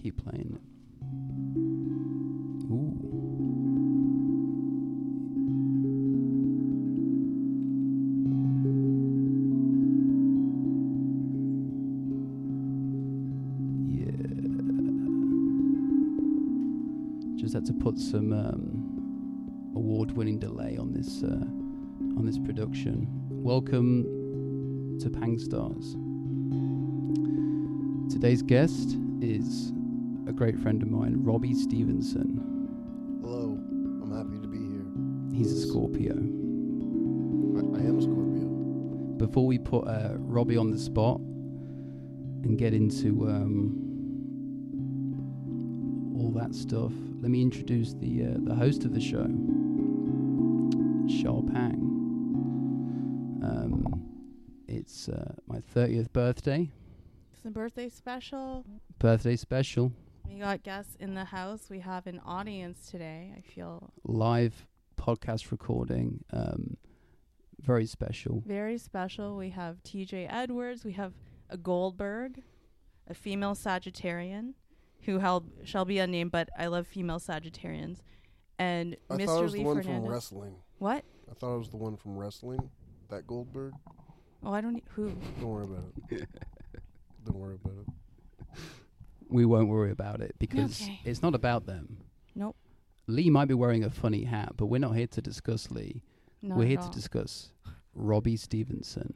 keep playing it. To put some um, award-winning delay on this uh, on this production. Welcome to Pang Stars. Today's guest is a great friend of mine, Robbie Stevenson. Hello, I'm happy to be here. He's a Scorpio. I, I am a Scorpio. Before we put uh, Robbie on the spot and get into um, all that stuff, let me introduce the uh, the host of the show, Shar Pang. Um, it's uh, my 30th birthday, It's a birthday special. birthday special, We got guests in the house. We have an audience today. I feel live podcast recording, um, very special. very special. We have TJ Edwards. We have a Goldberg, a female Sagittarian who held shall be unnamed, but I love female Sagittarians. And I Mr. thought it was Lee the one Fernandez. from wrestling. what? I thought it was the one from wrestling. That Goldberg. Oh, I don't. e- Who? Don't worry about it. Don't worry about it. We won't worry about it because Okay. it's not about them. Nope. Lee might be wearing a funny hat, but we're not here to discuss Lee. Not we're here all. to discuss Robbie Stevenson.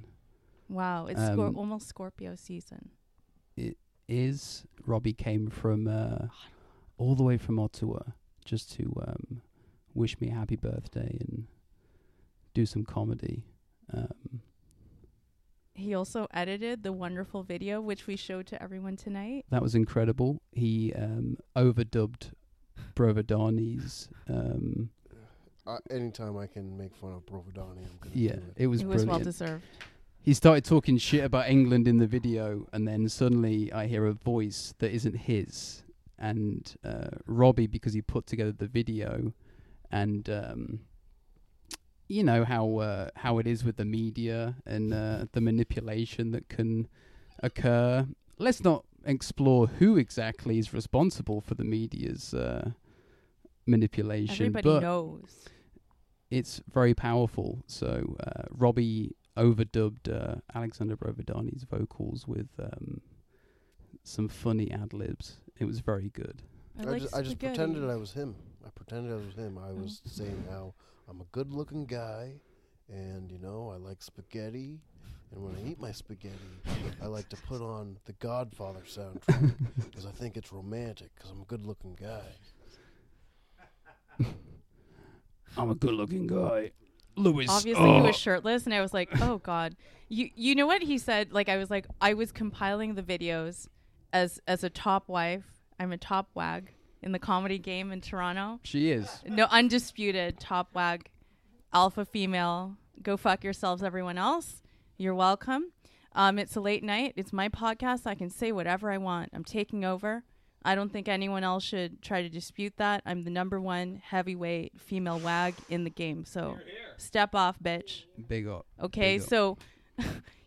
Wow, it's Scor- Um, almost Scorpio season. It is. Robbie came from uh, all the way from Ottawa just to um, wish me a happy birthday and do some comedy. Um, He also edited the wonderful video which we showed to everyone tonight. that was incredible. He um, overdubbed Brovadani's. Um, Uh, anytime I can make fun of Provodani, I'm gonna yeah, do it. it was it was well deserved. he started talking shit about England in the video, and then suddenly I hear a voice that isn't his. And uh, Robbie, because he put together the video, and um, you know how uh, how it is with the media and uh, the manipulation that can occur. Let's not explore who exactly is responsible for the media's uh, manipulation, Everybody but knows. it's very powerful. So uh, Robbie overdubbed uh, Alexander Brovadani's vocals with um, some funny ad libs. It was very good. I, I like just, I just pretended I was him. I pretended I was him. I Oh. was saying how I'm a good-looking guy, and you know I like spaghetti. And when I eat my spaghetti, I like to put on the Godfather soundtrack because I think it's romantic. Because I'm a good-looking guy. I'm a good-looking guy. Louis. Obviously, he oh. was shirtless, and I was like, "Oh God!" You you know what he said? Like I was like, I was compiling the videos as as a top wife. I'm a top wag in the comedy game in Toronto. She is. No, undisputed top wag, alpha female. Go fuck yourselves, everyone else. You're welcome. Um, it's a late night. It's my podcast. I can say whatever I want. I'm taking over. I don't think anyone else should try to dispute that. I'm the number one heavyweight female wag in the game. So step off, bitch. Big up. Okay, Big up. so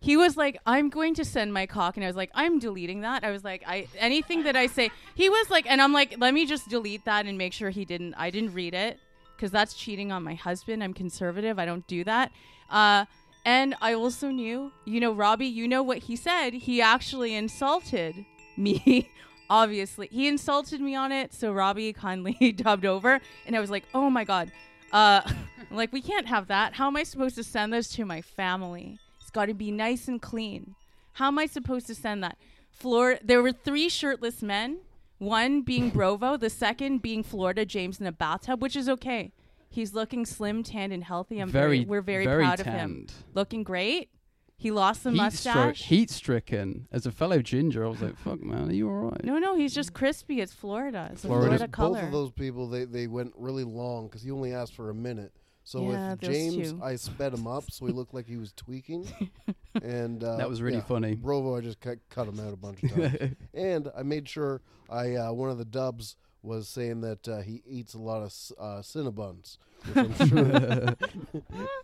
he was like, "I'm going to send my cock," and I was like, "I'm deleting that." I was like, "I anything that I say." He was like, and I'm like, "Let me just delete that and make sure he didn't. I didn't read it because that's cheating on my husband. I'm conservative. I don't do that." Uh, and I also knew, you know, Robbie, you know what he said. He actually insulted me. Obviously, he insulted me on it. So Robbie kindly dubbed over, and I was like, "Oh my god." Uh, like, we can't have that. How am I supposed to send this to my family? It's got to be nice and clean. How am I supposed to send that? Florida. There were three shirtless men. One being Brovo, the second being Florida James in a bathtub, which is okay. He's looking slim, tanned, and healthy. I'm very, very. we're very, very proud of him. Looking great. He lost the Heat, stro- mustache. heat stricken. As a fellow ginger, I was like, "Fuck, man, are you all right?" no, no, he's just crispy. It's Florida. It's a Florida. Florida Both of those people, they, they went really long because he only asked for a minute. So Yeah, with James, two. I sped him up so he looked like he was tweaking. and uh, That was really yeah, funny. Brovo, I just cut, cut him out a bunch of times. and I made sure I uh, one of the dubs was saying that uh, he eats a lot of c- uh, Cinnabons, which I'm sure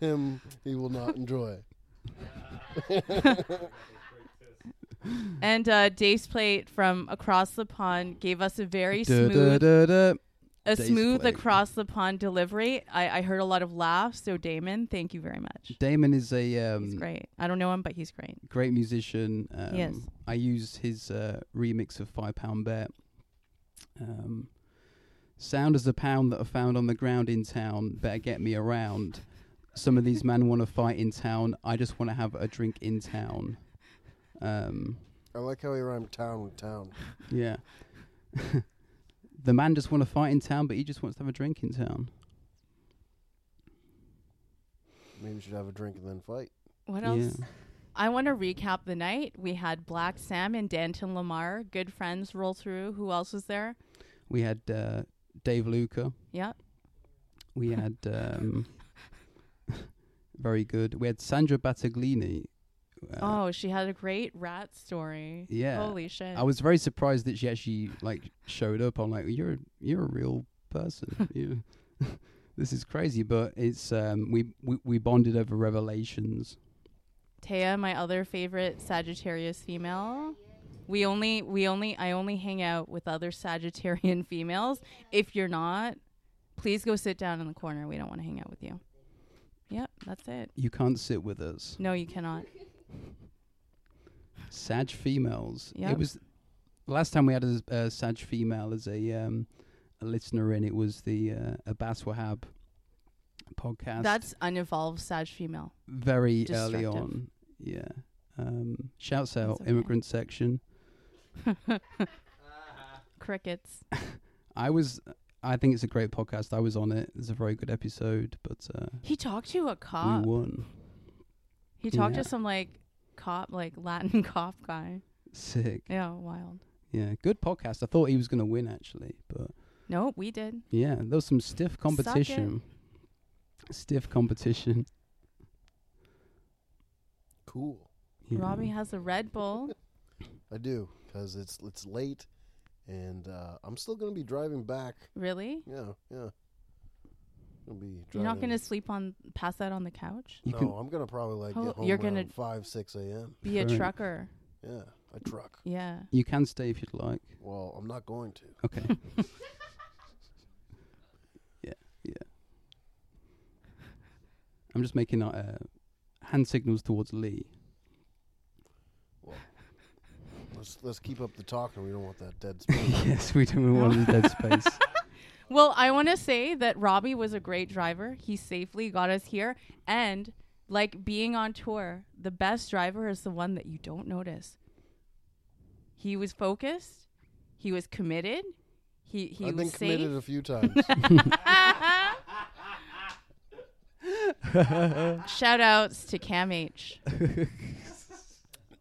him he will not enjoy. and uh, Dace Plate from across the pond gave us a very Da, da, smooth, da, da. A smooth Plate. across the pond delivery. I, I heard a lot of laughs. So Damon, thank you very much. Damon is a um, He's great. I don't know him, but he's great. great musician. Um, Yes. I used his uh, remix of Five Pound Bet. Um, sound as a pound that are found on the ground in town. Better get me around. Some of these men want to fight in town. I just want to have a drink in town. Um, I like how he rhymed town with town. yeah. the man just want to fight in town, but he just wants to have a drink in town. Maybe we should have a drink and then fight. What else? Yeah. I want to recap the night. We had Black Sam and Danton Lamar, good friends, roll through. Who else was there? We had uh, Dave Luca. Yep. We had um, very good. We had Sandra Battaglini. Uh, oh, she had a great rat story. Yeah. Holy shit. I was very surprised that she actually like showed up. I'm like, you're you're a real person. you, this is crazy, but it's um we, we we bonded over revelations. Taya, my other favorite Sagittarius female. We only we only I only hang out with other Sagittarian females. If you're not, please go sit down in the corner. We don't want to hang out with you. Yep, that's it. You can't sit with us. No, you cannot. Sag females. Yep. It was last time we had a, a Sag female as a um a listener in. It was the uh, Abbas Wahab podcast. That's unevolved Sag female. very early destructive. on. Yeah. Um, shouts out okay. immigrant section. Crickets. I was. I think it's a great podcast. I was on it. It's a very good episode, but uh, He talked to a cop. we won. He talked Yeah. to some like cop, like Latin cop guy. Sick. Yeah, wild. Yeah, good podcast. I thought he was going to win actually, but Nope, we did. yeah, there was some stiff competition. Stiff competition. Cool. Yeah. Robbie has a Red Bull. I do because it's it's late, and uh, I'm still gonna be driving back. really? Yeah, yeah. Gonna be. You're not gonna sleep on, pass out on the couch? You no, can. I'm gonna probably like Oh, get home you're gonna- five six a.m. Be a Fair. trucker. Yeah, a truck. Yeah. You can stay if you'd like. Well, I'm not going to. Okay. yeah, yeah. I'm just making uh, hand signals towards Lee. Let's let's keep up the talking. We don't want that dead space. yes, we don't want the dead space. Well, I want to say that Robbie was a great driver. He safely got us here. And like being on tour, the best driver is the one that you don't notice. He was focused. He was committed. He he I've been was committed safe. a few times. Shout outs to CAMH.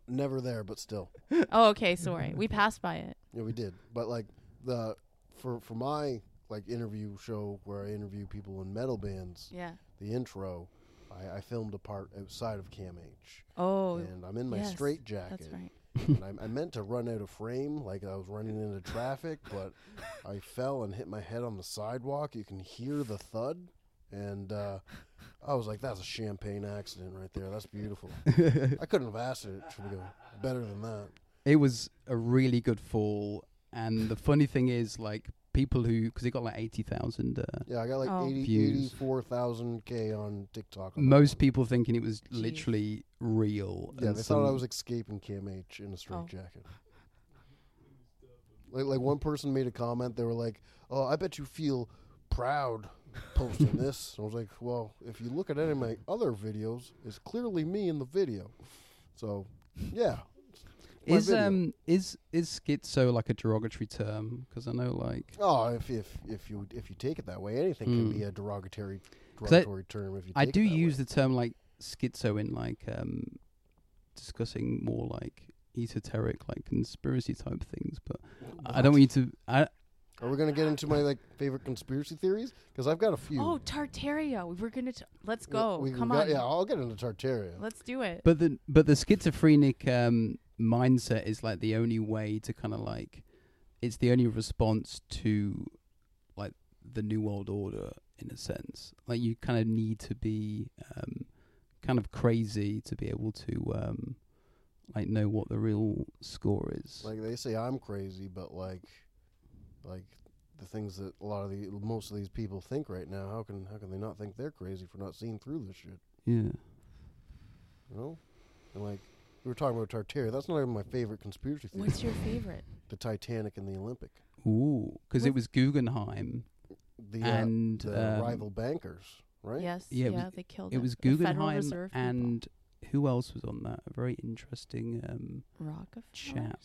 Never there, but still. Oh, okay, sorry. We passed by it. Yeah, we did. But like the for for my like interview show where I interview people in metal bands, Yeah. the intro, I, I filmed a part outside of CAMH, Oh, and I'm in my yes, straight jacket. that's right. and I, I meant to run out of frame, like I was running into traffic, but I fell and hit my head on the sidewalk. You can hear the thud, and uh, I was like, "That's a champagne accident right there. That's beautiful." I couldn't have asked it to go better than that. it was a really good fall, and the funny thing is, like people who, because it got like eighty thousand. Uh, Yeah, I got like Oh. 80, Views. 84,000 k on TikTok. on most people thinking it was Jeez. literally real. Yeah, and they thought I was escaping CAMH in a straight Oh. jacket. Like, like one person made a comment. They were like, "Oh, I bet you feel proud posting this." I was like, "Well, if you look at any of my other videos, it's clearly me in the video." So, yeah. It's my Is video. um is is schizo like a derogatory term? Because I know like oh, if if if you if you take it that way, anything can Mm. be a derogatory 'Cause I- derogatory term. If you, I do it that use way. the term like schizo in like um discussing more like esoteric like conspiracy type things, but I don't want you to. I Are we gonna get into my like favorite conspiracy theories? Because I've got a few. Oh, Tartaria. We were gonna. T- let's go. we- we Come got- on. Yeah, I'll get into Tartaria. Let's do it. but the but the schizophrenic um mindset is like the only way to kind of like it's the only response to like the new world order in a sense. Like you kind of need to be um kind of crazy to be able to um like know what the real score is. Like they say I'm crazy, but like, like the things that a lot of the most of these people think right now. How can how can they not think they're crazy for not seeing through this shit? yeah. You know, and like we were talking about Tartaria. That's not even my favorite conspiracy theory. What's your favorite? the Titanic and the Olympic. Ooh, because it was Guggenheim The uh, and the um, rival bankers, right? Yes. Yeah, Yeah, it was- they killed It was The Federal Guggenheim Reserve people. and who else was on that? A very interesting um, Rockefeller. chap.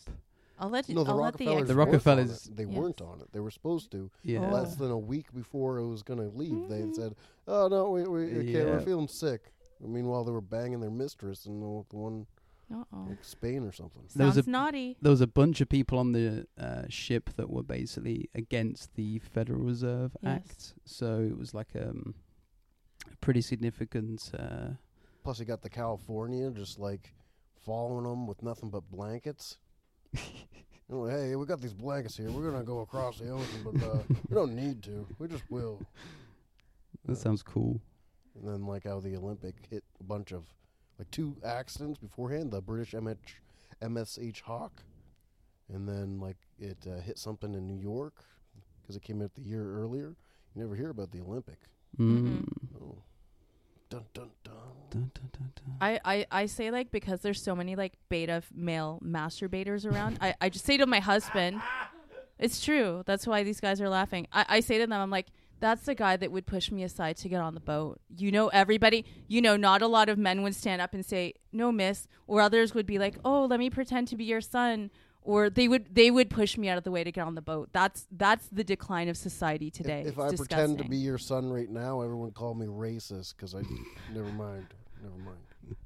I'll let you. No, the I'll let the Rockefellers. The weren't on Rockefellers- it. They Yes. weren't on it. They were supposed to. Yeah. Oh. Less than a week before it was going to leave, they had Mhm. said, "Oh no, we we okay, Yeah. we're feeling sick." Meanwhile, they were banging their mistress and the, the one Uh oh. like Spain or something. There was Sounds a- naughty. There was a bunch of people on the uh, ship that were basically against the Federal Reserve Yes. Act, so it was like um, a pretty significant. Uh, Plus, you got the California just like following them with nothing but blankets. You hey, we got these blankets here. We're gonna go across the ocean, but uh, we don't need to. We just will. that Yeah. sounds cool. And then like how the Olympic hit a bunch of like two accidents beforehand. The British MH, MSH Hawke, and then like it uh, hit something in New York because it came out the year earlier. You never hear about the Olympic. Mm. Oh, dun dun dun. Dun, dun, dun, dun. I, I, I say like because there's so many like beta male masturbators around. I, I just say to my husband, it's true. That's why these guys are laughing. I, I say to them, I'm like, that's the guy that would push me aside to get on the boat. You know, everybody, you know, not a lot of men would stand up and say, no, miss, or others would be like, oh, let me pretend to be your son. Or they would they would push me out of the way to get on the boat. That's that's the decline of society today. If, if It's I pretend to be your son right now, everyone call me racist because I. never mind. Never mind.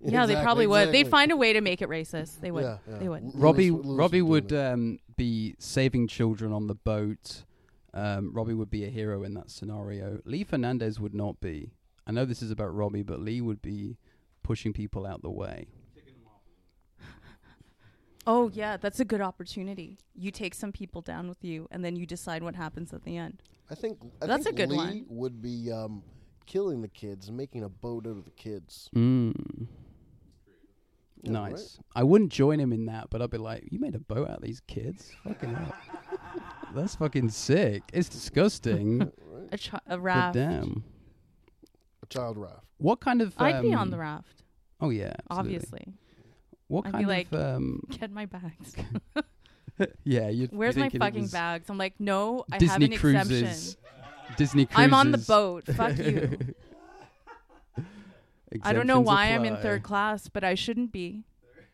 yeah, they Exactly, probably would. They exactly. find a way to make it racist. They would. Yeah, yeah. They would. L- Robbie Lewis- Lewis Robbie would um, be saving children on the boat. Um, Robbie would be a hero in that scenario. Lee Fernandez would not be. I know this is about Robbie, but Lee would be pushing people out the way. Oh yeah, that's a good opportunity. You take some people down with you, and then you decide what happens at the end. I think I That's think a good Lee one. would be um, killing the kids and making a boat out of the kids. Mm. Yeah, Nice. I wouldn't join him in that, but I'd be like, "You made a boat out of these kids? Fucking hell. That's fucking sick. It's disgusting. A, ch- a but raft. damn. A child raft. What kind of? I'd be on um, the raft, Oh yeah, absolutely. obviously. What I'd be kind like, of? Um, Get my bags. yeah, you'd. Where's my fucking was bags? I'm like, no, I have Disney an cruises. exemption. Disney cruises. I'm on the boat. Fuck you. I don't know Exemptions why I'm in apply. third class, but I shouldn't be.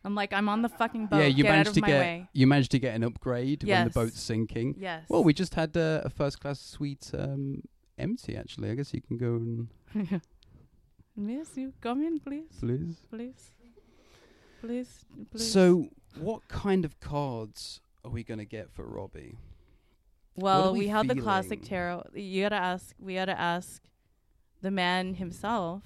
I'm like, I'm on the fucking boat. Yeah, you get out managed of to get way. you managed to get an upgrade when the boat's sinking. Yes. Well, we just had uh, a first class suite um, empty. Actually, I guess you can go and Miss, you come in, please, please. please, please, please. So, what kind of cards are we gonna get for Robbie? Well, we we, had the classic tarot. You gotta ask. We gotta ask the man himself.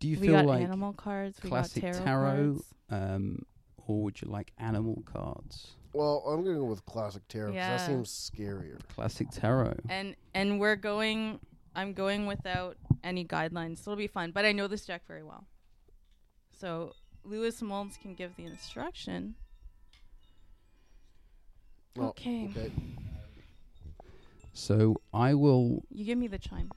Do you we feel got like animal cards. We classic got tarot, tarot? cards. um, or would you like animal cards? Well, I'm gonna go with classic tarot because Yeah. that seems scarier. Classic tarot. and and we're going. I'm going without any guidelines, so it'll be fun. But I know this deck very well, so Lewis Molds can give the instruction. Oh, okay. Okay. So I will you give me the chime.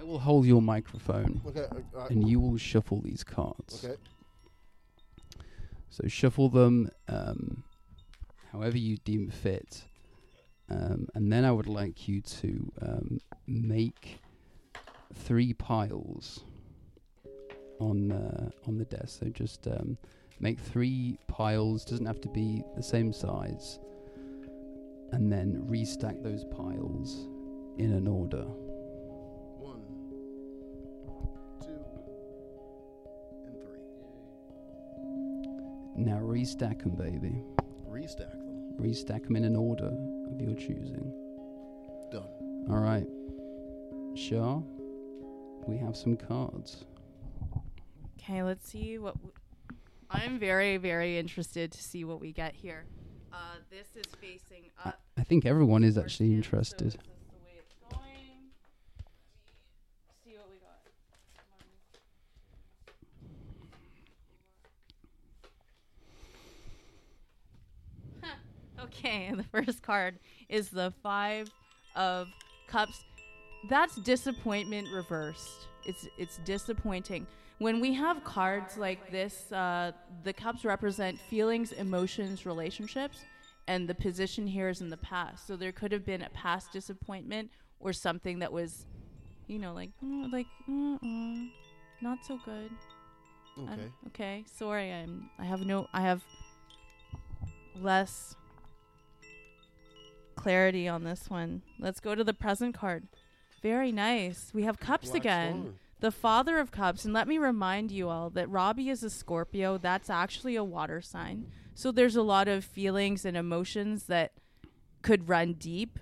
I will hold your microphone Okay. uh, and you will shuffle these cards. okay. So shuffle them um, however you deem fit. Um, and then I would like you to um, make three piles on uh, on the desk. So just um, make three piles. Doesn't have to be the same size. And then restack those piles in an order. Now restack them, baby. Restack them. Restack them in an order of your choosing. Done. All right. Sure. we have some cards. Okay, let's see what. W- I'm very, very interested to see what we get here. Uh, this is facing up. I think everyone is actually interested. so interested. this is the way it's going. Let me see what we got. Okay, and the first card is the Five of Cups. That's disappointment reversed. It's it's disappointing. When we have cards like this, uh, the cups represent feelings, emotions, relationships, and the position here is in the past. So there could have been a past disappointment or something that was, you know, like mm, like mm-mm, not so good. Okay. don't- okay. Sorry, I'm. I have no. I have less clarity on this one. Let's go to the present card. Very nice. We have cups Black again. Swan. The father of cups. And let me remind you all that Robbie is a Scorpio. That's actually a water sign. So there's a lot of feelings and emotions that could run deep.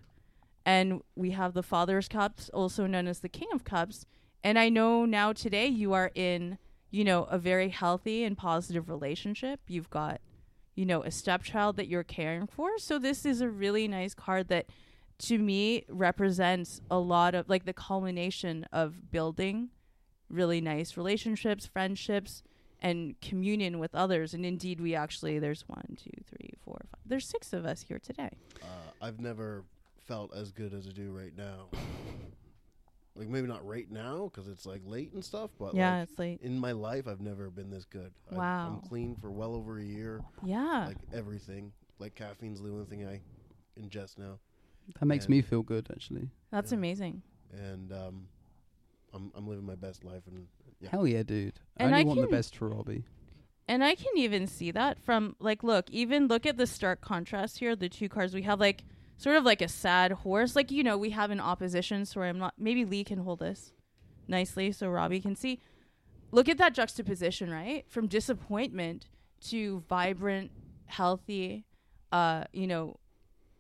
And we have the father's cups, also known as the king of cups. And I know now today you are in, you know, a very healthy and positive relationship. You've got, you know, a stepchild that you're caring for. So this is a really nice card that to me represents a lot of like the culmination of building really nice relationships, friendships, and communion with others. And indeed, we actually, there's one, two, three, four, five. There's six of us here today. Uh, I've never felt as good as I do right now. Like maybe not right now because it's like late and stuff, but yeah, like it's late. in my life I've never been this good. I, Wow. I'm clean for well over a year. Yeah. Like everything. Like caffeine's the only thing I ingest now, That makes And- me feel good, actually. That's yeah. amazing. and um, I'm I'm living my best life. And yeah, Hell yeah, dude. I And only I want the best for Robbie. And I can even see that from like look, even look at the stark contrast here, the two cars we have like sort of like a sad horse. Like, you know, we have an opposition, so I'm not maybe Lee can hold this nicely so Robbie can see. Look at that juxtaposition, right? From disappointment to vibrant, healthy, uh, you know,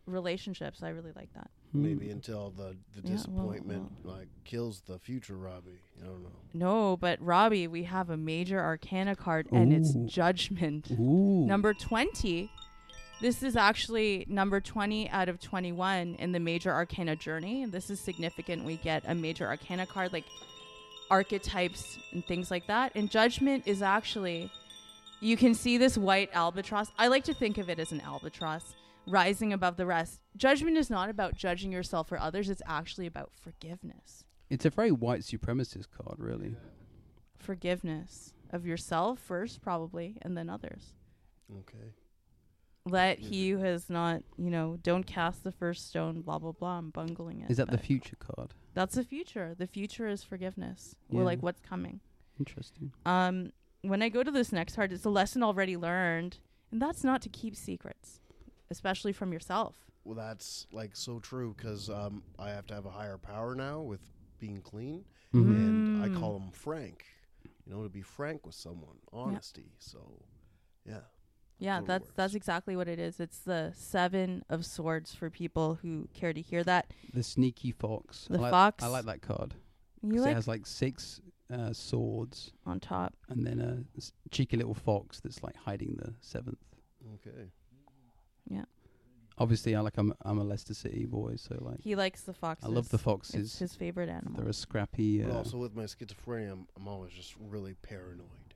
relationships. I really like that. maybe Hmm. until the the Yeah, well, disappointment like kills the future Robbie. I don't know. No, but Robbie, we have a major arcana card and it's judgment. Ooh. Number 20. This is actually number 20 out of 21 in the major arcana journey. And this is significant. We get a major arcana card like archetypes and things like that. And judgment is actually, you can see this white albatross. I like to think of it as an albatross rising above the rest. Judgment is not about judging yourself or others, it's actually about forgiveness. It's a very white supremacist card, really. Forgiveness of yourself first, probably, and then others. Okay. Let he who has not, you know, don't cast the first stone, blah, blah, blah. I'm bungling it. Is that the future card? That's the future. The future is forgiveness. Or Yeah. like what's coming. Interesting. Um, when I go to this next card, it's a lesson already learned, and that's not to keep secrets, especially from yourself. Well, that's like so true because um, I have to have a higher power now with being clean, Mhm. and I Mm. call him frank. You know, to be frank with someone, honesty. So, yeah. Yeah, Totally that's that's exactly what it is. It's the seven of swords for people who care to hear that. The sneaky fox. The I like, fox. I like that card. You 'Cause like it has like six uh, swords on top. and then a s- cheeky little fox that's like hiding the seventh. Okay. Yeah. Obviously, I like I'm I'm a Leicester City boy, so like He likes the foxes. I love the foxes. It's foxes. his favorite animal. They're a scrappy. But Uh, also with my schizophrenia, I'm, I'm always just really paranoid.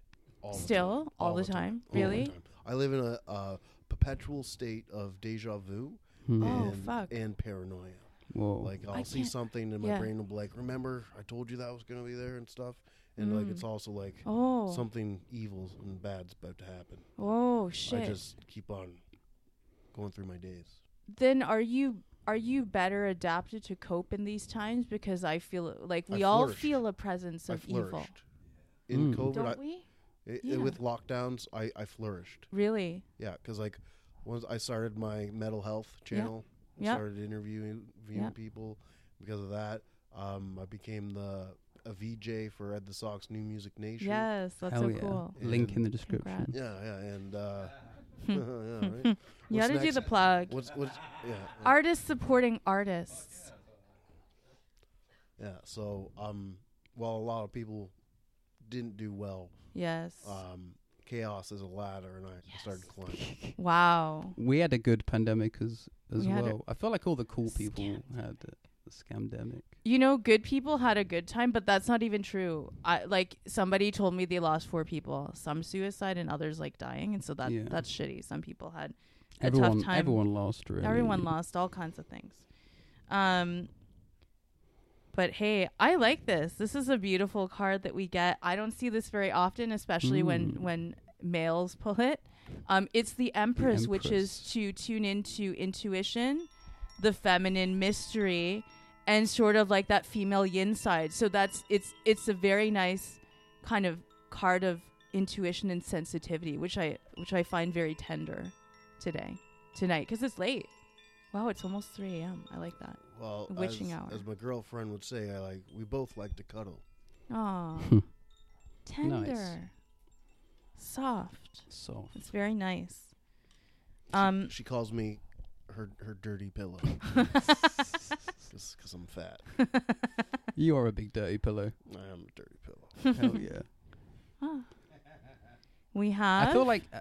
All the Still? time. All the time? All the Really? time. I live in a uh, perpetual state of deja vu hmm. Oh, and, fuck. and paranoia. Whoa. Like I'll I see something and my yeah. brain will be like, "Remember, I told you that was gonna be there and stuff." And like Mm. it's also like oh, something evil and bad's about to happen. oh shit! I just keep on going through my days. then are you are you better adapted to cope in these times? Because I feel like we I all feel a presence I of evil. in Mm. COVID. Don't I, we? I- i- Yeah. with lockdowns, I, I flourished. Really? Yeah, because like once I started my mental health channel, and Yeah. started interviewing viewing Yeah. people. Because of that, um, I became the a VJ for Ed the Sock's New Music Nation. Yes, that's Hell so yeah. cool. Link in the description. Congrats. Yeah, yeah, and uh, yeah, right. You What's got to do the plug. What's what's yeah, yeah, Artists supporting artists. yeah. So um, while a lot of people didn't do well, Yes. um, chaos is a ladder, and I started climbing. wow. We had a good pandemic as as We well. I feel like all the cool people Scam. had a, a scamdemic. You know, good people had a good time, but that's not even true. I like somebody told me they lost four people, some suicide and others like dying, and so that Yeah. that's shitty. Some people had a everyone, tough time. everyone lost. Really, Everyone lost all kinds of things. Um, but hey, I like this. This is a beautiful card that we get. I don't see this very often, especially when Mm. when males pull it. Um, it's the Empress, which is to tune into intuition, the feminine mystery, and sort of like that female yin side. So that's it's it's a very nice kind of card of intuition and sensitivity, which I which I find very tender today tonight because it's late. Wow, it's almost 3 a.m. I like that. Well, Witching as, hour. as my girlfriend would say, I like we both like to cuddle. Aw, Hmm. tender, soft. So It's very nice. She- Um, she calls me her her dirty pillow because I'm fat. you are a big dirty pillow. I am a dirty pillow. Hell yeah! Ah. We have. I feel like uh,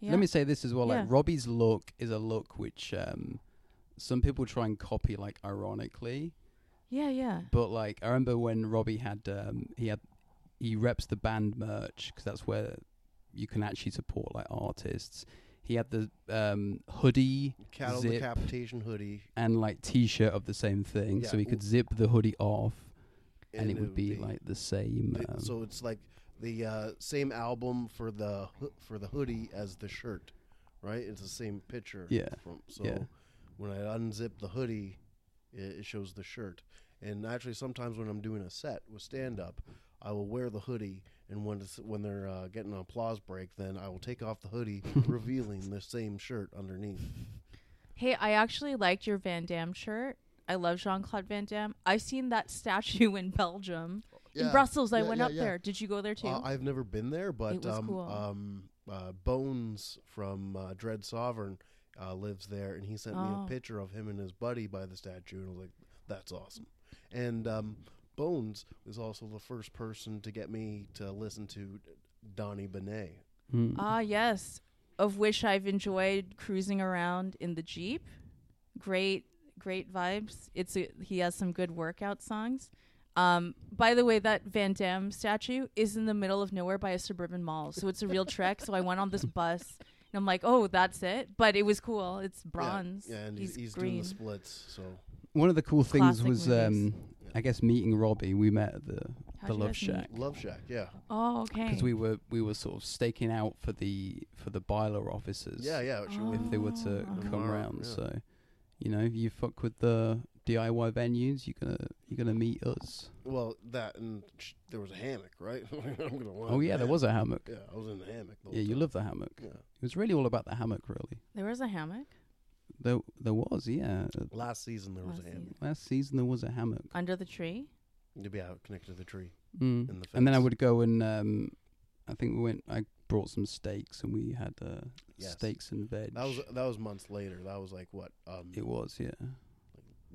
yeah. let me say this as well. Yeah. Like Robbie's look is a look which um, some people try and copy, like ironically. Yeah, yeah. But like I remember when Robbie had um, he had he reps the band merch because that's where you can actually support like artists. He had the um, hoodie Cattle Zip. decapitation hoodie, and like t-shirt of the same thing, so he could zip the hoodie off, and, it would be, like the same. the- Um, so it's like the uh, same album for the hoo- for the hoodie as the shirt, right? It's the same picture. Yeah, From, so yeah. When I unzip the hoodie, it, it shows the shirt. And actually, sometimes when I'm doing a set with stand up, I will wear the hoodie, and when it's, when they're uh, getting an applause break, then I will take off the hoodie, revealing the same shirt underneath. Hey, I actually liked your Van Damme shirt. I love Jean Claude Van Damme. I've seen that statue in Belgium. In Yeah. Brussels, I Yeah, went yeah, up yeah. there. Did you go there too? Uh, I've never been there, but was um, cool. um, uh, Bones from uh, Dread Sovereign uh, lives there, and he sent me Oh. a picture of him and his buddy by the statue, and I was like, "That's awesome." And um, Bones was also the first person to get me to listen to Donnie Benet. mm. Ah, yes. Of which I've enjoyed cruising around in the Jeep. Great, great vibes. It's a, he has some good workout songs. Um, by the way, that Van Damme statue is in the middle of nowhere by a suburban mall, so it's a real trek. So I went on this bus, and I'm like, "Oh, that's it." But it was cool. It's bronze. Yeah, and he's, he's, he's doing the splits. So One of the cool things Classic was, movies. um, I guess, meeting Robbie. We met at the How'd the Love Shack meet? Love Shack, yeah, Oh, okay. because we were we were sort of staking out for the for the bylaw officers. yeah, yeah. sure. If they were to Oh, come around, yeah. so you know, you fuck with the DIY venues, you're gonna you're gonna meet us. Well, that and sh- there was a hammock, right? I'm gonna. Oh yeah, there was a hammock. Yeah, I was in the hammock. The Yeah, you time. love the hammock. Yeah. It was really all about the hammock, really. there was a hammock There, there was, yeah. Last season there was Last a hammock. season. Last season there was a hammock. under the tree. To be out connected to the tree. Mm. In the And then I would go and um, I think we went. I brought some steaks and we had uh, Yes. steaks and veg. That was that was months later. That was like what? Um, it was, yeah.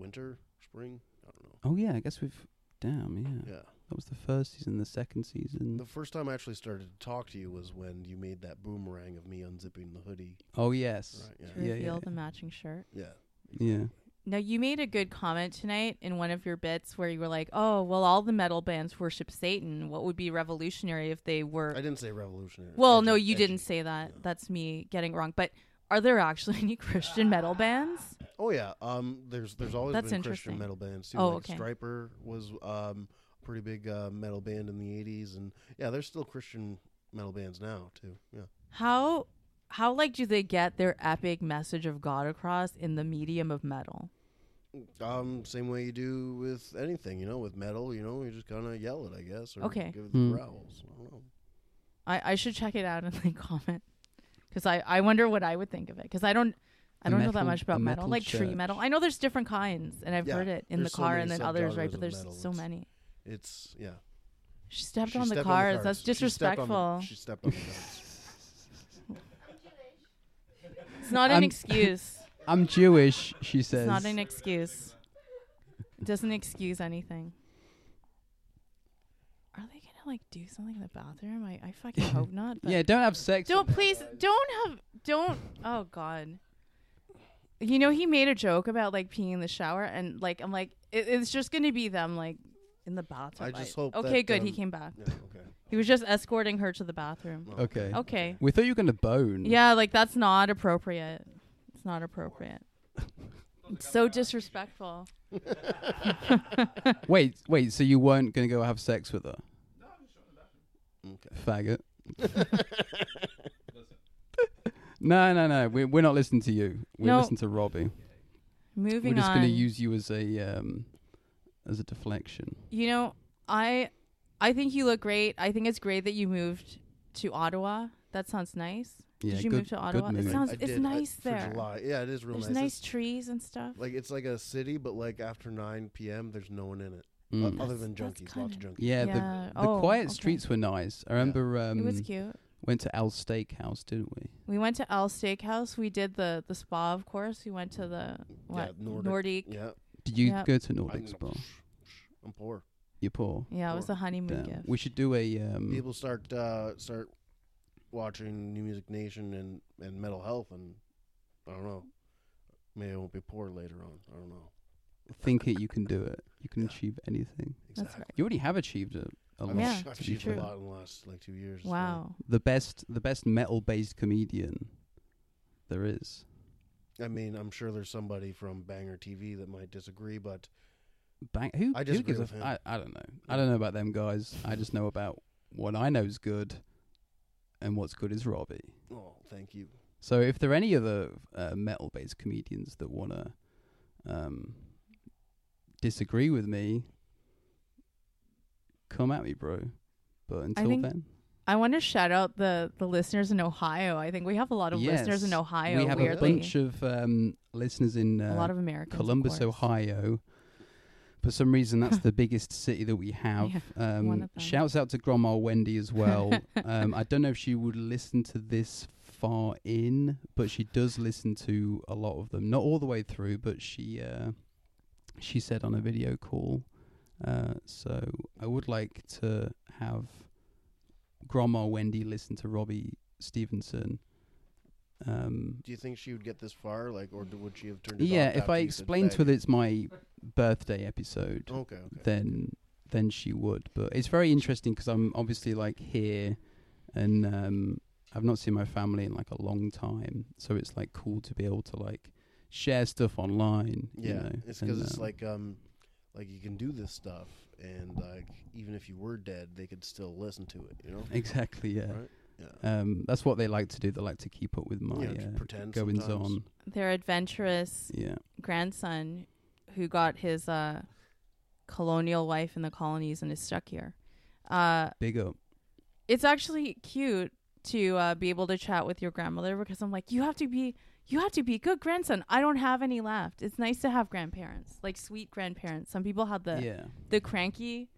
Winter, spring. I don't know. Oh yeah, I guess we've. Damn, yeah. Yeah. That was the first season. The second season. The first time I actually started to talk to you was when you made that boomerang of me unzipping the hoodie. oh yes. Right. To Yeah. Yeah, reveal yeah. the matching shirt. Yeah. Yeah. Now you made a good comment tonight in one of your bits where you were like, "Oh, well, all the metal bands worship Satan. What would be revolutionary if they were?" I didn't say revolutionary. well, Edgy- no, you edgy. didn't say that. Yeah. That's me getting wrong. But are there actually any Christian metal bands? Oh yeah. Um. There's there's always That's been Christian metal bands too. Oh, like okay. Stryper was um a pretty big uh, metal band in the '80s, and yeah, there's still Christian metal bands now too. Yeah. How how like do they get their epic message of God across in the medium of metal? Um, same way you do with anything, you know, with metal, you know, you just kind of yell it, I guess, or Okay. give it the Hmm. growls. I don't know. I, I should check it out and then comment because I, I wonder what I would think of it because I don't I A don't know that much about metal, metal like tree metal. I know there's different kinds and I've Yeah, heard it in the there's so car and then others, right? But there's metal. so many. It's yeah. She stepped She on the stepped cars. That's She stepped on the- disrespectful. She stepped on the cards. It's not an I'm- excuse. I'm Jewish, she says. It's not an excuse. It doesn't excuse anything. Are they gonna like do something in the bathroom? I, I fucking hope not. But yeah, don't have sex. Don't please don't have don't oh god. You know he made a joke about like peeing in the shower and like I'm like it, it's just gonna be them like in the bathroom. I just hope Okay, that, good. he um, came back. Yeah, okay. He was just escorting her to the bathroom. Oh, Okay. Okay. We thought you were gonna bone. Yeah, like that's not appropriate. It's not appropriate. it's so disrespectful. Wait, wait. So you weren't gonna go have sex with her, Okay. faggot? no, no, no. We're we're not listening to you. We're No. listening to Robbie. Moving we're just on. gonna use you as a um as a deflection. You know, I I think you look great. I think it's great that you moved to Ottawa. That sounds nice. Yeah, Did you good, move to Ottawa? It move. sounds I it's did, I- nice for there. July. Yeah, it is real There's nice. nice It's- trees and stuff. like it's like a city, but like after 9 p.m., there's no one in it Mm. o- other than that's junkies. Lots of junkies. Yeah, Yeah. the the Oh, quiet okay. streets were nice. I remember um it was cute. went to Al's Steakhouse, didn't we? We went to Al Steakhouse. We did the the spa, of course. We went to the what Nordic. Nordic. Yeah, Did you Yep. go to I'm, Nordic Spa? I'm poor. You're poor. Yeah, it was Sure. a honeymoon Damn. gift. We should do a um People start uh, start watching New Music Nation and and Metal Health, and I don't know. Maybe I won't be poor later on. I don't know. Think it. You can do it. You can Yeah. achieve anything. That's right. You already have achieved a, a I've, lot. Yeah, ach- I've to be achieved fair. a lot in the last like two years. so- Wow. The best, the best metal-based comedian there is. I mean, I'm sure there's somebody from Banger TV that might disagree, but Bang. Who? I who disagree gives a with f- him. I, I don't know. I don't know about them guys. I just know about what I know is good, and what's good is Robbie. oh, thank you. So if there are any other uh, metal-based comedians that wanna um, disagree with me, come at me, bro. But until think then, I want to shout out the the listeners in Ohio. I think we have a lot of listeners in Ohio. we have weirdly, a bunch of um, listeners in uh, a lot of Americans. Columbus, course. Ohio. For some reason, that's the biggest city that we have. Yeah, um, of. Shouts out to Grandma Wendy as well. um, I don't know if she would listen to this far in, but she does listen to a lot of them. Not all the way through, but she uh, she said on a video call. Uh, so I would like to have Grandma Wendy listen to Robbie Stevenson. Um, Do you think she would get this far, like, or d- would she have turned? It yeah, if I explained to her that it's my birthday episode, Okay, okay. then then she would. But it's very interesting because I'm obviously like here, and um, I've not seen my family in like a long time, so it's like cool to be able to like share stuff online. Yeah, you know, it's because it's um, like um, like you can do this stuff, and like even if you were dead, they could still listen to it. You know, exactly yeah. right? Yeah. Um, that's what they like to do. They like to keep up with my Yeah, just uh, pretend goings sometimes. on. Their adventurous Yeah, grandson, who got his uh, colonial life in the colonies and is stuck here. Uh, big up. it's actually cute to uh, be able to chat with your grandmother because I'm like, you have to be, you have to be a good grandson. I don't have any left. It's nice to have grandparents, like sweet grandparents. Some people have the yeah, the cranky,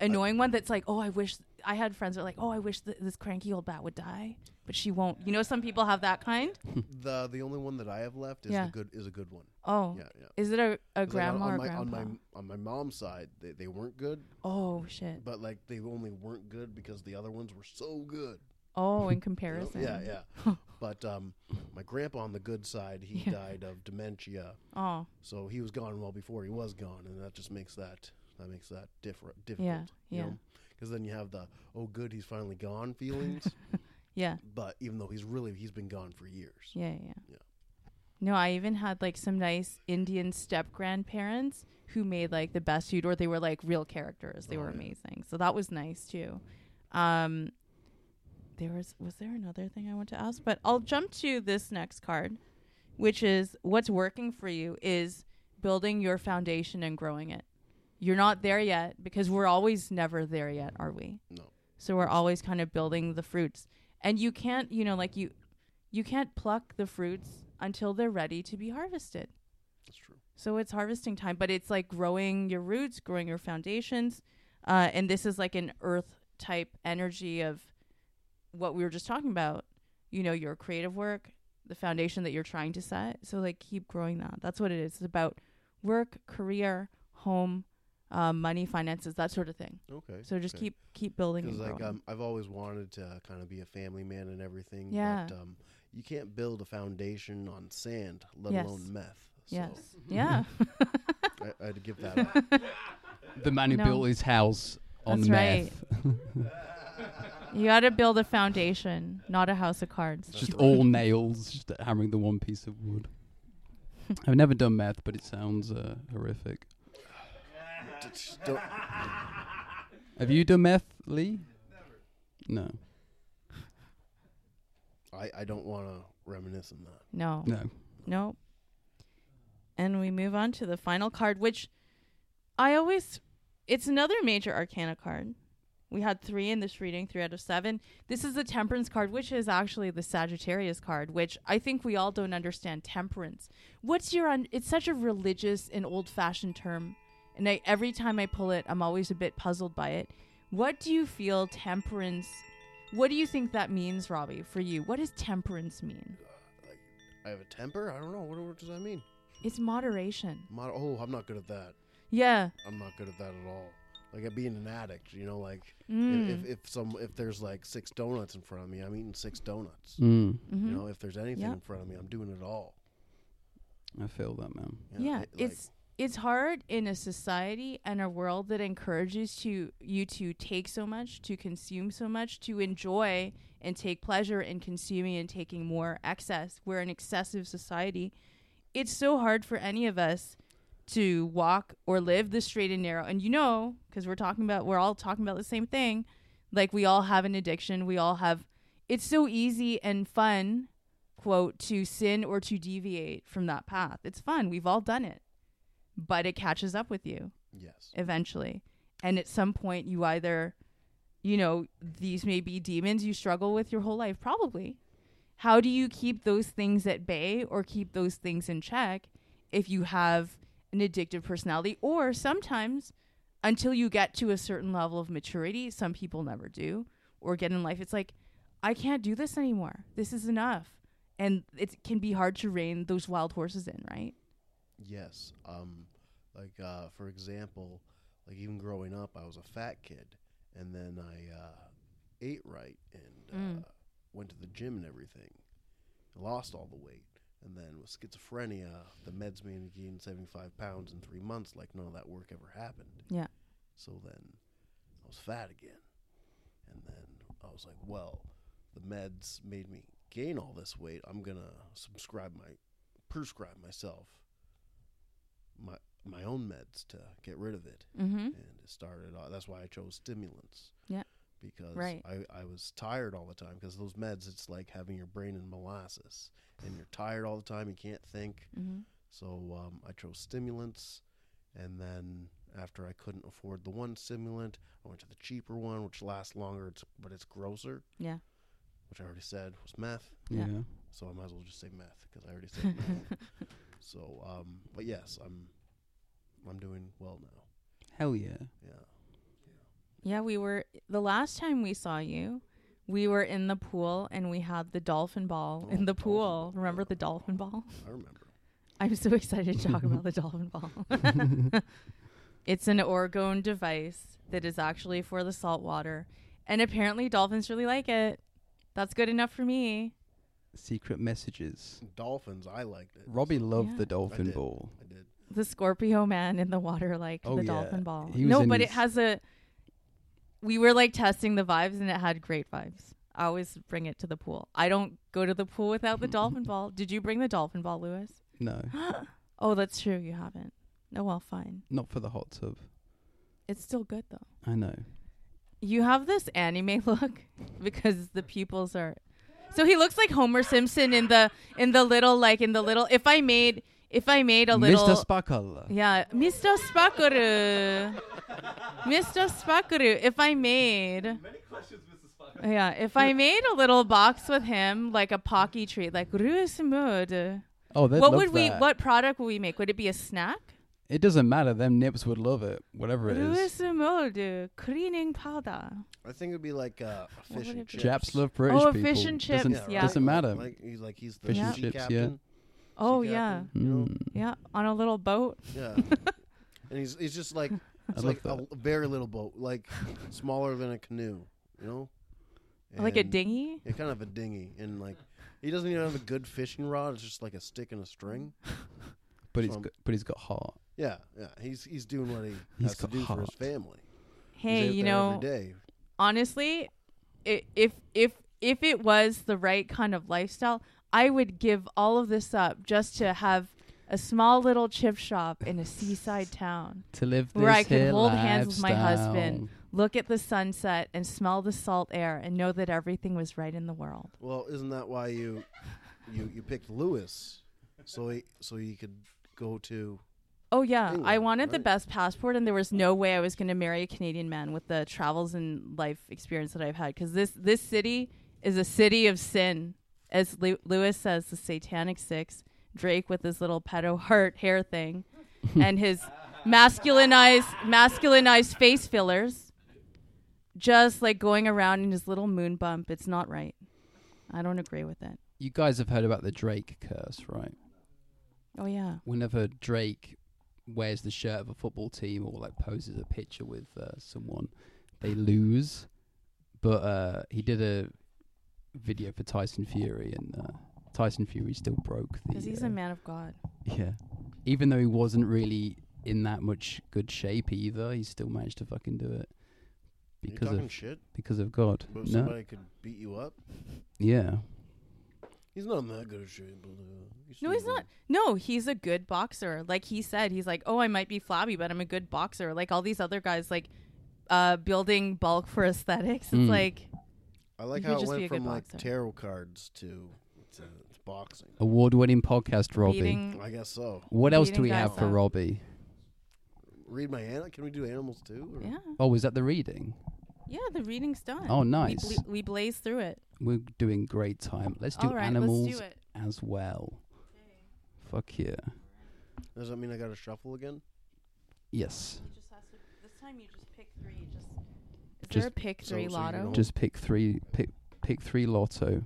annoying one that's like, oh, I wish I had friends that are like, oh, I wish th- this cranky old bat would die, but she won't. You know, some people have that kind. The the only one that I have left is Yeah. the good is a good one. Oh, Yeah, yeah. is it a, a 'Cause, like, grandma on, or my, grandpa? on my on my mom's side, they, they weren't good, oh shit. but like they only weren't good because the other ones were so good. Oh, in comparison. Yeah, yeah. but um, my grandpa on the good side, he Yeah. died of dementia, Oh, so he was gone well before he was gone, and that just makes that that makes that different difficult. Yeah, yeah. Because then you have the oh good he's finally gone feelings, yeah. but even though he's really he's been gone for years. Yeah, yeah. Yeah. No, I even had like some nice Indian step grandparents who made like the best food, or they were like real characters. They Oh, were yeah. amazing. So that was nice too. Um, there was was there another thing I want to ask, but I'll jump to this next card, which is what's working for you is building your foundation and growing it. You're not there yet because we're always never there yet, are we? No. So we're always kind of building the fruits. And you can't, you know, like you you can't pluck the fruits until they're ready to be harvested. That's true. So it's harvesting time, but it's like growing your roots, growing your foundations. Uh, and this is like an earth type energy of what we were just talking about. You know, your creative work, the foundation that you're trying to set. So like keep growing that. That's what it is. It's about work, career, home, uh, money, finances, that sort of thing. Okay. So just okay. keep keep building because like um, I've always wanted to kind of be a family man and everything. Yeah. But um, you can't build a foundation on sand, let Yes. alone meth. So yes. Yeah. I, I had to give that up. the man who No. built his house on meth. That's right. Meth. you got to build a foundation, not a house of cards. It's just all nails, just hammering the one piece of wood. I've never done meth, but it sounds uh, horrific. Have you done meth, Lee? No. I, I don't want to reminisce on that. No. No. Nope. And we move on to the final card, which I always. It's another major arcana card. We had three in this reading, three out of seven. This is the temperance card, which is actually the Sagittarius card, which I think we all don't understand temperance. What's your. Un- it's such a religious and old fashioned term. And I, every time I pull it, I'm always a bit puzzled by it. What do you feel temperance. What do you think that means, Robbie, for you? What does temperance mean? Uh, like, I have a temper? I don't know. What, what does that mean? It's moderation. Mod- oh, I'm not good at that. Yeah. I'm not good at that at all. Like at being an addict, you know, like Mm. if, if if some if there's like six donuts in front of me, I'm eating six donuts. Mm, Mhm. You know, if there's anything Yeah. in front of me, I'm doing it all. I feel that, man. You know, yeah, it- like, it's it's hard in a society and a world that encourages to you to take so much, to consume so much, to enjoy and take pleasure in consuming and taking more excess. We're an excessive society. It's so hard for any of us to walk or live the straight and narrow. And you know, because we're talking about, we're all talking about the same thing. Like we all have an addiction. We all have. It's so easy and fun, quote, to sin or to deviate from that path. It's fun. We've all done it, but it catches up with you yes. eventually. And at some point, you either, you know, these may be demons you struggle with your whole life, probably. How do you keep those things at bay or keep those things in check if you have an addictive personality? Or sometimes, until you get to a certain level of maturity, some people never do, or get in life, it's like, I can't do this anymore. This is enough. And it can be hard to rein those wild horses in, right? Yes. Um, like uh, for example, like even growing up, I was a fat kid, and then I uh, ate right and Mm. uh, went to the gym and everything, lost all the weight, and then with schizophrenia, the meds made me gain seventy five pounds in three months. Like none of that work ever happened. Yeah. So then I was fat again, and then I was like, well, the meds made me gain all this weight. I'm gonna subscribe my prescribe myself my my own meds to get rid of it Mm-hmm. and it started uh, that's why i chose stimulants Yeah. Because Right. I, I was tired all the time because those meds it's like having your brain in molasses and you're tired all the time you can't think Mm-hmm. so um, i chose stimulants and then after i couldn't afford the one stimulant i went to the cheaper one which lasts longer it's, but it's grosser Yeah. which i already said was meth Yeah. Yeah. so i might as well just say meth because i already said meth so um, but yes i'm i'm doing well now Hell yeah. yeah Yeah, we were the last time we saw you, we were in the pool and we had the dolphin ball Oh, in the pool. ball, Remember yeah. the dolphin ball? i remember I'm so excited to talk about the dolphin ball. it's an orgone device that is actually for the salt water. And apparently dolphins really like it. That's good enough for me. Secret messages. Dolphins, I liked it. Robbie loved Yeah. the dolphin did. ball. I did. The Scorpio man in the water like Oh, the yeah. dolphin ball. He was No, but it has a we were like testing the vibes and it had great vibes. I always bring it to the pool. I don't go to the pool without the dolphin ball. Did you bring the dolphin ball, Lewis? No, oh, that's true. You haven't. Oh well, fine. not for the hot tub. It's still good though. I know. You have this anime look because the pupils are. So he looks like Homer Simpson in the in the little like in the little. If I made if I made a little. Mr. Sparkle. Yeah, Mr. Spakaru. Mr. Spakaru. If I made. Many questions, Mrs. Spock. Yeah, if I made a little box with him, like a Pocky treat, like Ruismud, Oh, they'd what love would we? that. What product would we make? Would it be a snack? It doesn't matter. Them nips would love it. Whatever it is. Ruismud cleaning powder. I think it'd be like uh, a fish and chips. Japs love British Oh, people. fish and chips, Doesn't, yeah. doesn't matter. Like he's like he's the Fish and sea chips, yeah. Captain. Oh sea yeah, captain, you know? Mm. yeah, on a little boat. Yeah. and he's he's just like it's like that. a very little boat, like smaller than a canoe, you know? like a dinghy. Yeah, kind of a dinghy, and like he doesn't even have a good fishing rod. It's just like a stick and a string. But he's So- got, but he's got heart. Yeah, yeah. He's he's doing what he He's has to got do for his family. Hey, you know, every day. honestly, i if if if it was the right kind of lifestyle, I would give all of this up just to have a small little chip shop in a seaside town. To live this Where I could here hold hands with my husband. Look at the sunset and smell the salt air and know that everything was right in the world. Well, isn't that why you you you picked Lewis? So he so he could go to Oh yeah, I England, wanted the best passport, and there was no way I was going to marry a Canadian man with the travels and life experience that I've had. Because this this city is a city of sin, as Lew- Lewis says, the Satanic Six. Drake with his little pedo heart hair thing, and his masculinized masculinized face fillers, just like going around in his little moon bump. It's not right. I don't agree with it. You guys have heard about the Drake curse, right? Oh yeah. Whenever Drake wears the shirt of a football team or like poses a picture with uh, someone, they lose. But uh, he did a video for Tyson Fury, and uh, Tyson Fury still broke the. Because he's uh, a man of God. Yeah. Even though he wasn't really in that much good shape either, he still managed to fucking do it you because talking of shit. because of God. But No. somebody could beat you up. Yeah. He's not in that good of shape. But, uh, No, he's good. not. No, he's a good boxer. Like he said, he's like, oh, I might be flabby, but I'm a good boxer. Like all these other guys, like uh, building bulk for aesthetics. It's Mm. like I like You could how it just be a went good from like boxer. tarot cards to to, to boxing. Award-winning podcast, Robbie. beating. I guess so. what else do beating we have for up. Robbie? Read my animal. Can we do animals too? or- Yeah, Oh, is that the reading? yeah. The reading's done. Oh, We, nice. we blaze through it. We're doing great time. Let's do All right, animals let's do it. as well. Fuck yeah. Does that mean I got to shuffle again? Yes. You just has to. This time you just pick three. Just is Just- there a pick three so you lotto? don't- Just pick three. Pick pick three lotto.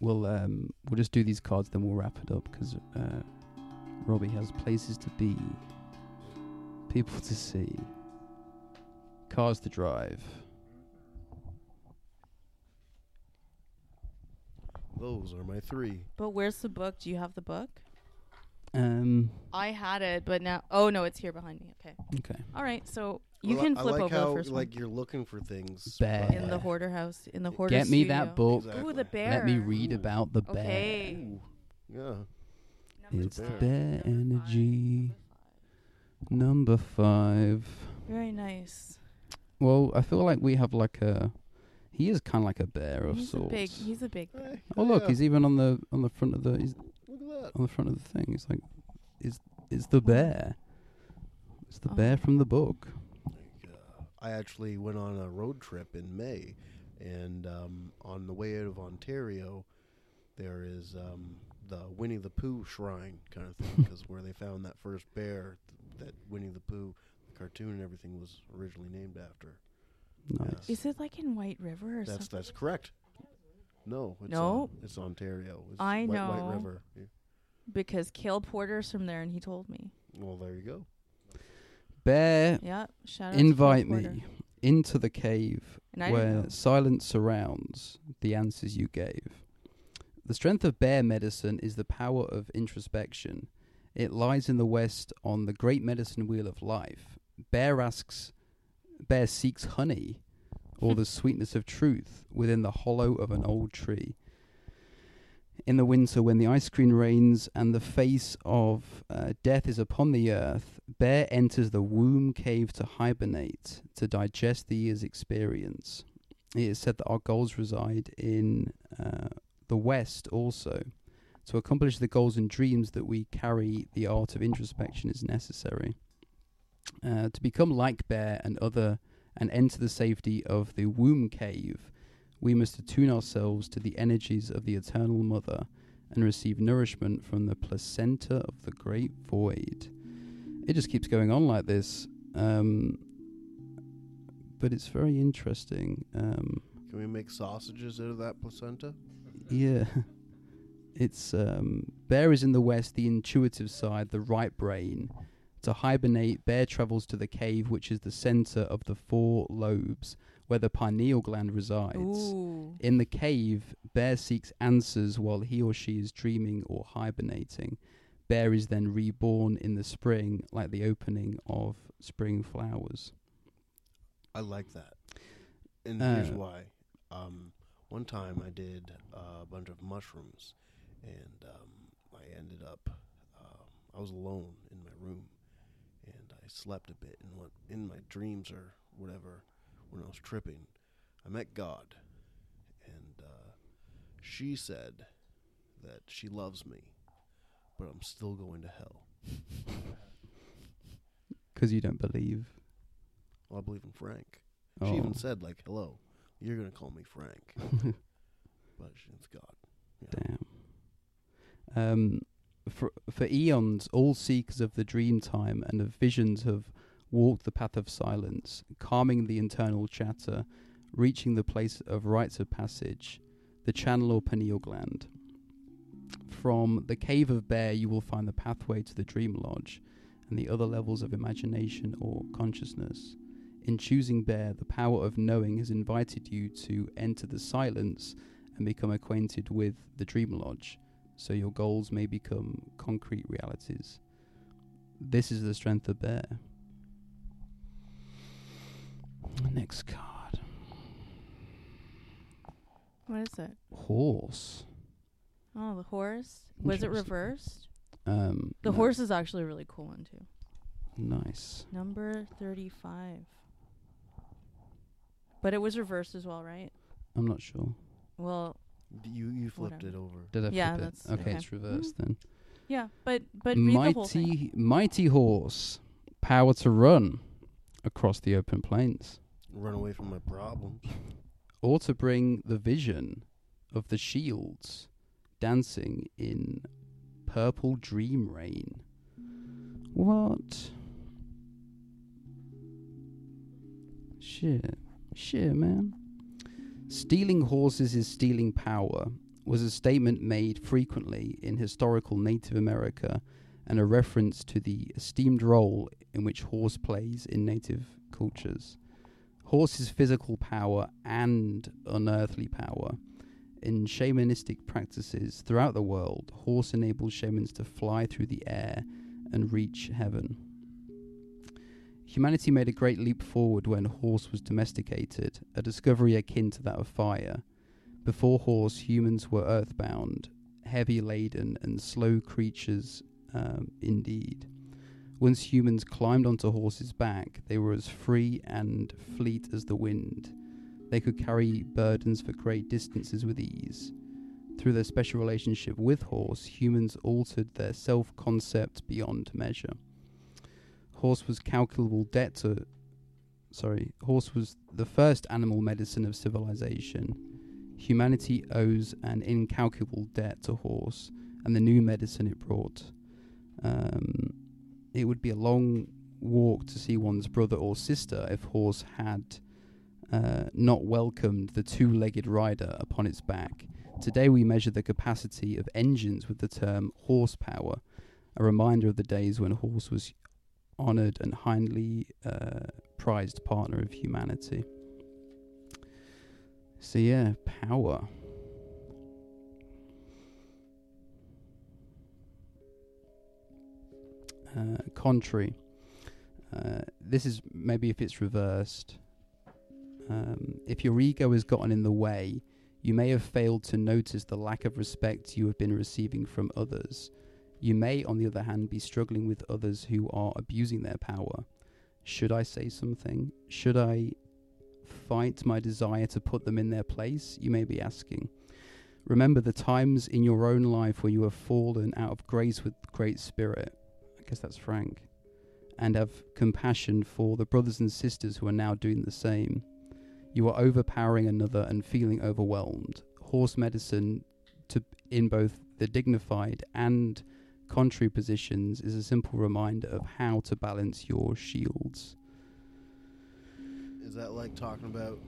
We'll um we'll just do these cards, then we'll wrap it up because uh, Robbie has places to be, people to see, cars to drive. Those are my three. but where's the book? Do you have the book? Um. I had it, but now. Oh no, it's here behind me. Okay. Okay. All right. So you Well, can I flip like over how the first like one. you're looking for things Bear. in the hoarder house in the hoarder Get me studio. that book. Exactly. Ooh, the bear. Let me read Ooh. about the bear. Okay. Ooh, yeah. Number It's the bear energy. Number five. Very nice. Well, I feel like we have like a. He is kind of like a bear of He's a sorts. big. He's a big. bear. Oh look, yeah, he's even on the on the front of the he's look at that. on the front of the thing. It's like, is is the bear? It's the Oh. bear from the book. Like, uh, I actually went on a road trip in May, and um, on the way out of Ontario, there is um, the Winnie the Pooh shrine kind of thing, because where they found that first bear th- that Winnie the Pooh, the cartoon and everything was originally named after. Nice. Is it like in White River or That's something? that's correct. No, it's No? uh, it's Ontario. It's I White, know. White River. Yeah. Because Kale Porter's from there, and he told me. Well, there you go. Bear, Yeah. Shout out. to invite Porter. me into the cave And I didn't where silence surrounds the answers you gave. The strength of bear medicine is the power of introspection. It lies in the west on the great medicine wheel of life. Bear asks, bear seeks honey, or the sweetness of truth within the hollow of an old tree. In the winter, when the ice cream rains and the face of uh, death is upon the earth, Bear enters the womb cave to hibernate, to digest the year's experience. It is said that our goals reside in uh, the West also. To accomplish the goals and dreams that we carry, the art of introspection is necessary. Uh, to become like Bear and other and enter the safety of the womb cave, we must attune ourselves to the energies of the eternal mother and receive nourishment from the placenta of the great void. It just keeps going on like this. Um, but it's very interesting. Um, Can we make sausages out of that placenta? yeah. It's um, bear is in the west, the intuitive side, the right brain. To hibernate, bear travels to the cave, which is the center of the four lobes, where the pineal gland resides. Ooh. In the cave, Bear seeks answers while he or she is dreaming or hibernating. Bear is then reborn in the spring, like the opening of spring flowers. I like that. And Uh, here's why. Um, one time I did uh, a bunch of mushrooms, and um, I ended up. Uh, I was alone in my room, and I slept a bit. And what in my dreams or whatever, when I was tripping, I met God, and uh, she said that she loves me, but I'm still going to hell. Because you don't believe. Well, I believe in Frank. Oh. She even said like, "Hello, you're gonna call me Frank," but it's God. Yeah. Damn. Um, for for eons, all seekers of the dream time and of visions have walked the path of silence, calming the internal chatter, reaching the place of rites of passage, the channel or pineal gland. From the cave of Bear, you will find the pathway to the dream lodge and the other levels of imagination or consciousness. In choosing Bear, the power of knowing has invited you to enter the silence and become acquainted with the dream lodge, so your goals may become concrete realities. This is the strength of Bear. Next card. What is it? Horse. Oh, the horse. Was it reversed? Um, The no. horse is actually a really cool one too. Nice. Number thirty-five. But it was reversed as well, right? I'm not sure. Well, You you flipped Whatever. it over. Did I Yeah, flip it? okay, okay. it's mm-hmm. reversed then. yeah, but but read the whole thing. mighty, mighty horse, power to run across the open plains, Run away from my problems. or to bring the vision of the shields dancing in purple dream rain. What? Shit. Shit, man. Stealing horses is stealing power was a statement made frequently in historical Native America and a reference to the esteemed role in which horse plays in native cultures. Horse's physical power and unearthly power. In shamanistic practices throughout the world, horse enables shamans to fly through the air and reach heaven. Humanity made a great leap forward when horse was domesticated, a discovery akin to that of fire. Before horse, humans were earthbound, heavy laden, and slow creatures um, indeed. Once humans climbed onto horses' back, they were as free and fleet as the wind. They could carry burdens for great distances with ease. Through their special relationship with horse, humans altered their self concept beyond measure. Horse was calculable debt to. Sorry, horse was the first animal medicine of civilization. Humanity owes an incalculable debt to horse and the new medicine it brought. Um, it would be a long walk to see one's brother or sister if horse had uh, not welcomed the two legged rider upon its back. Today we measure the capacity of engines with the term horsepower, a reminder of the days when horse was honoured and highly uh, prized partner of humanity. So, yeah, power. Uh, contrary. Uh, this is maybe if it's reversed. Um, if your ego has gotten in the way, you may have failed to notice the lack of respect you have been receiving from others. You may, on the other hand, be struggling with others who are abusing their power. Should I say something? Should I fight my desire to put them in their place? You may be asking. Remember the times in your own life where you have fallen out of grace with great spirit. I guess that's Frank. And have compassion for the brothers and sisters who are now doing the same. You are overpowering another and feeling overwhelmed. Horse medicine to in both the dignified and contrary positions is a simple reminder of how to balance your shields. Is that like talking about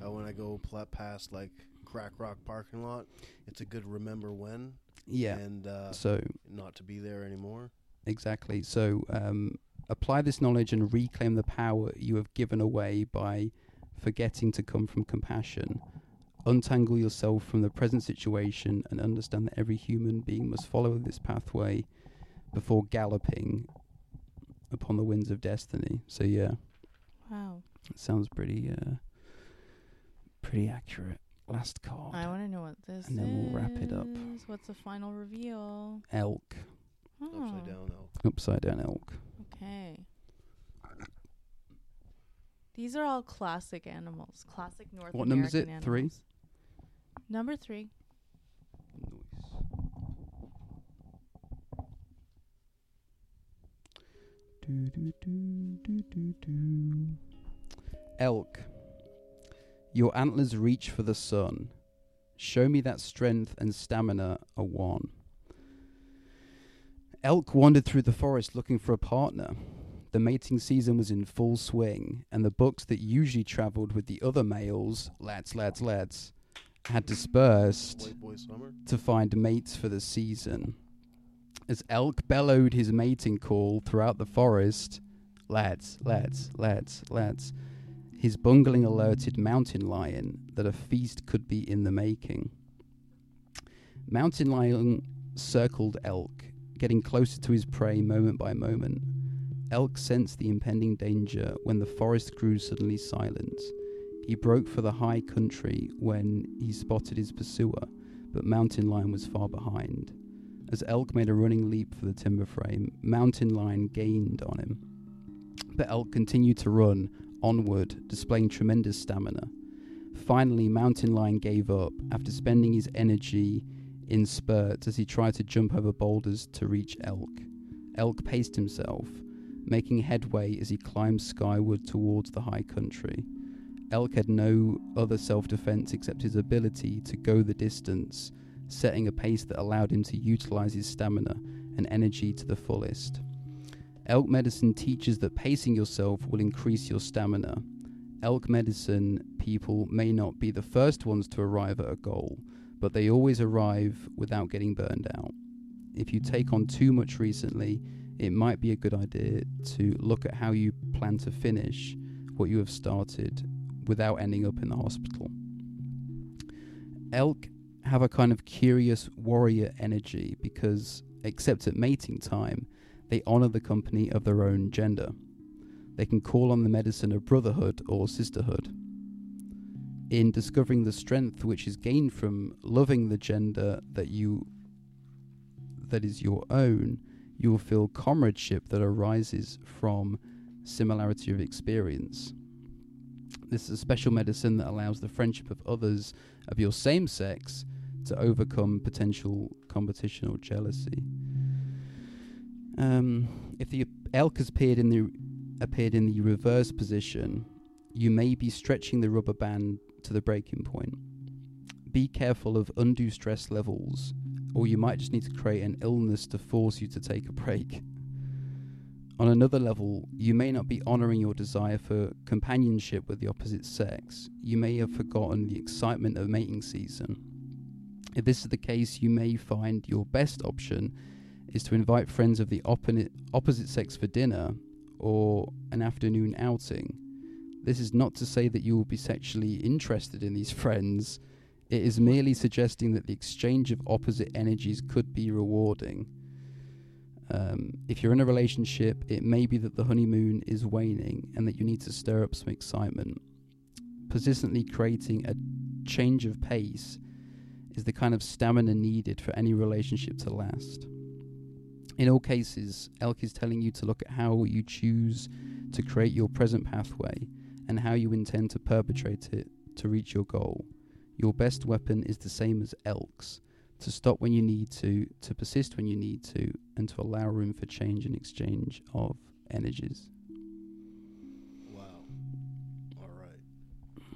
how when I go pl- past like Crack Rock parking lot, it's a good remember when Yeah. and uh, So not to be there anymore? Exactly. So um, apply this knowledge and reclaim the power you have given away by forgetting to come from compassion. Untangle yourself from the present situation and understand that every human being must follow this pathway before galloping upon the winds of destiny. So yeah, Wow. it sounds pretty uh, pretty accurate. last card. I want to know what this And then we'll wrap it up. is. What's the final reveal? elk. Upside Oh, down elk. Upside down elk. Okay. These are all classic animals. Classic North What number is American it? Three? animals. Number three. Do, do, do, do, do, do. Elk. Your antlers reach for the sun. Show me that strength and stamina are one. Elk wandered through the forest looking for a partner. The mating season was in full swing, and the bucks that usually travelled with the other males, lads, lads, lads, had dispersed White boy summer. to find mates for the season. As Elk bellowed his mating call throughout the forest, lads, lads, lads, lads, his bugling alerted Mountain Lion that a feast could be in the making. Mountain Lion circled Elk, getting closer to his prey moment by moment. Elk sensed the impending danger when the forest grew suddenly silent. He broke for the high country when he spotted his pursuer, but Mountain Lion was far behind. As Elk made a running leap for the timber frame, Mountain Lion gained on him. But Elk continued to run onward, displaying tremendous stamina. Finally, Mountain Lion gave up after spending his energy in spurts as he tried to jump over boulders to reach Elk. Elk paced himself, making headway as he climbed skyward towards the high country. Elk had no other self defense except his ability to go the distance, setting a pace that allowed him to utilize his stamina and energy to the fullest. Elk medicine teaches that pacing yourself will increase your stamina. Elk medicine people may not be the first ones to arrive at a goal, but they always arrive without getting burned out. If you take on too much recently, it might be a good idea to look at how you plan to finish what you have started without ending up in the hospital. Elk have a kind of curious warrior energy because, except at mating time, they honor the company of their own gender. They can call on the medicine of brotherhood or sisterhood. In discovering the strength which is gained from loving the gender that you that is your own, you will feel comradeship that arises from similarity of experience. This is a special medicine that allows the friendship of others of your same sex to overcome potential competition or jealousy. Um, if the elk has appeared in the appeared in the reverse position, you may be stretching the rubber band to the breaking point. Be careful of undue stress levels, or you might just need to create an illness to force you to take a break. On another level, you may not be honoring your desire for companionship with the opposite sex. You may have forgotten the excitement of mating season. If this is the case, you may find your best option is to invite friends of the opposite, opposite sex for dinner or an afternoon outing. This is not to say that you will be sexually interested in these friends. It is merely suggesting that the exchange of opposite energies could be rewarding. Um, if you're in a relationship, it may be that the honeymoon is waning and that you need to stir up some excitement. Persistently creating a change of pace is the kind of stamina needed for any relationship to last. In all cases, Elk is telling you to look at how you choose to create your present pathway and how you intend to perpetrate it to reach your goal. Your best weapon is the same as Elk's to stop when you need to, to persist when you need to, and to allow room for change and exchange of energies. Wow. All right.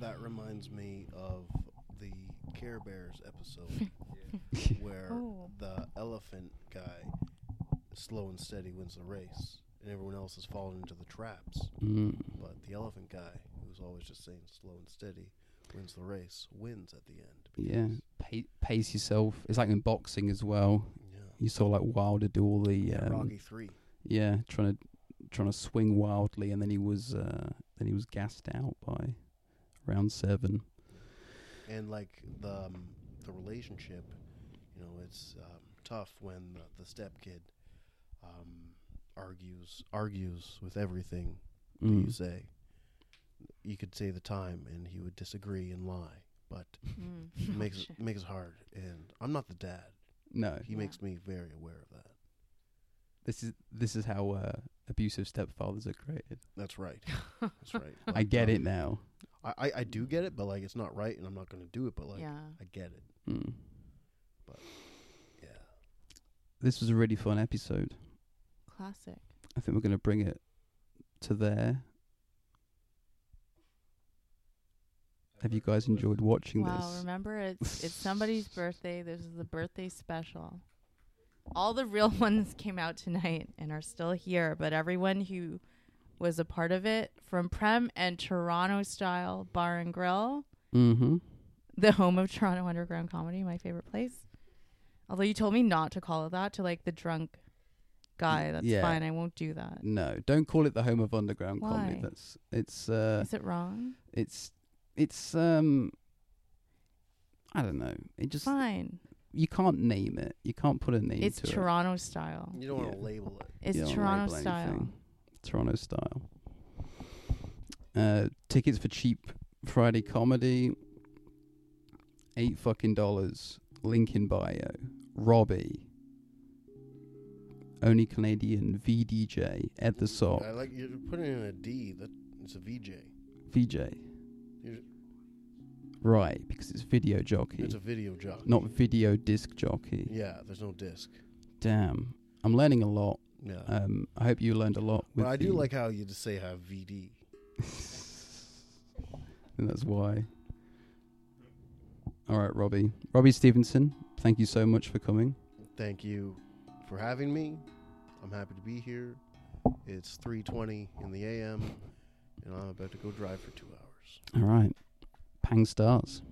That reminds me of the Care Bears episode where Oh. the elephant guy, slow and steady, wins the race, and everyone else has fallen into the traps. Mm. But the elephant guy, who's always just saying slow and steady, wins the race, wins at the end. Yeah, because- pa- pace yourself. It's like in boxing as well. Yeah. You saw like Wilder do all the Yeah, um, Rocky three. yeah, trying to trying to swing wildly, and then he was uh, then he was gassed out by round seven. and like the um, the relationship, you know, it's um, tough when the, the step kid um, argues argues with everything that you Mm. say. You could say the time, and he would disagree and lie. But Mm. it makes Shit. it makes it hard. And I'm not the dad. No, He Yeah. makes me very aware of that. this is this is how uh, abusive stepfathers are created. That's right. That's right. I get um, it now. I, I I do get it, but like it's not right, and I'm not going to do it. But like yeah. I get it. Mm. Yeah. This was a really fun episode. Classic. I think we're going to bring it to there. Have you guys enjoyed watching this? Wow, this? remember it's it's somebody's birthday. This is the birthday special. All the real ones came out tonight and are still here, but everyone who was a part of it from Prem and Toronto Style Bar and Grill, Mm-hmm. the home of Toronto Underground Comedy, my favorite place. Although you told me not to call it that to like the drunk guy, that's yeah. fine. I won't do that. No, don't call it the home of underground comedy. Why? That's it's uh Is it wrong? it's it's um I don't know. It just Fine. you can't name it. You can't put a name It's to it. Toronto style. You don't want Yeah. to label it. It's You don't Toronto label style. anything. Toronto style. Uh, tickets for cheap Friday comedy. Eight fucking dollars. Link in bio. Robbie. Only Canadian VDJ. at the Sock. I like you're putting in a D. That it's a VJ. VJ. You're- Right, because it's video jockey, It's a video jockey. not video disc jockey. Yeah, there's no disc. Damn. I'm learning a lot. Yeah. Um, I hope you learned a lot. With but I do the- like how you just say have VD. and that's why. All right, Robbie. Robbie Stevenson, thank you so much for coming. Thank you for having me. I'm happy to be here. It's 3:20 in the AM, and I'm about to go drive for two hours. All right. Pang stars.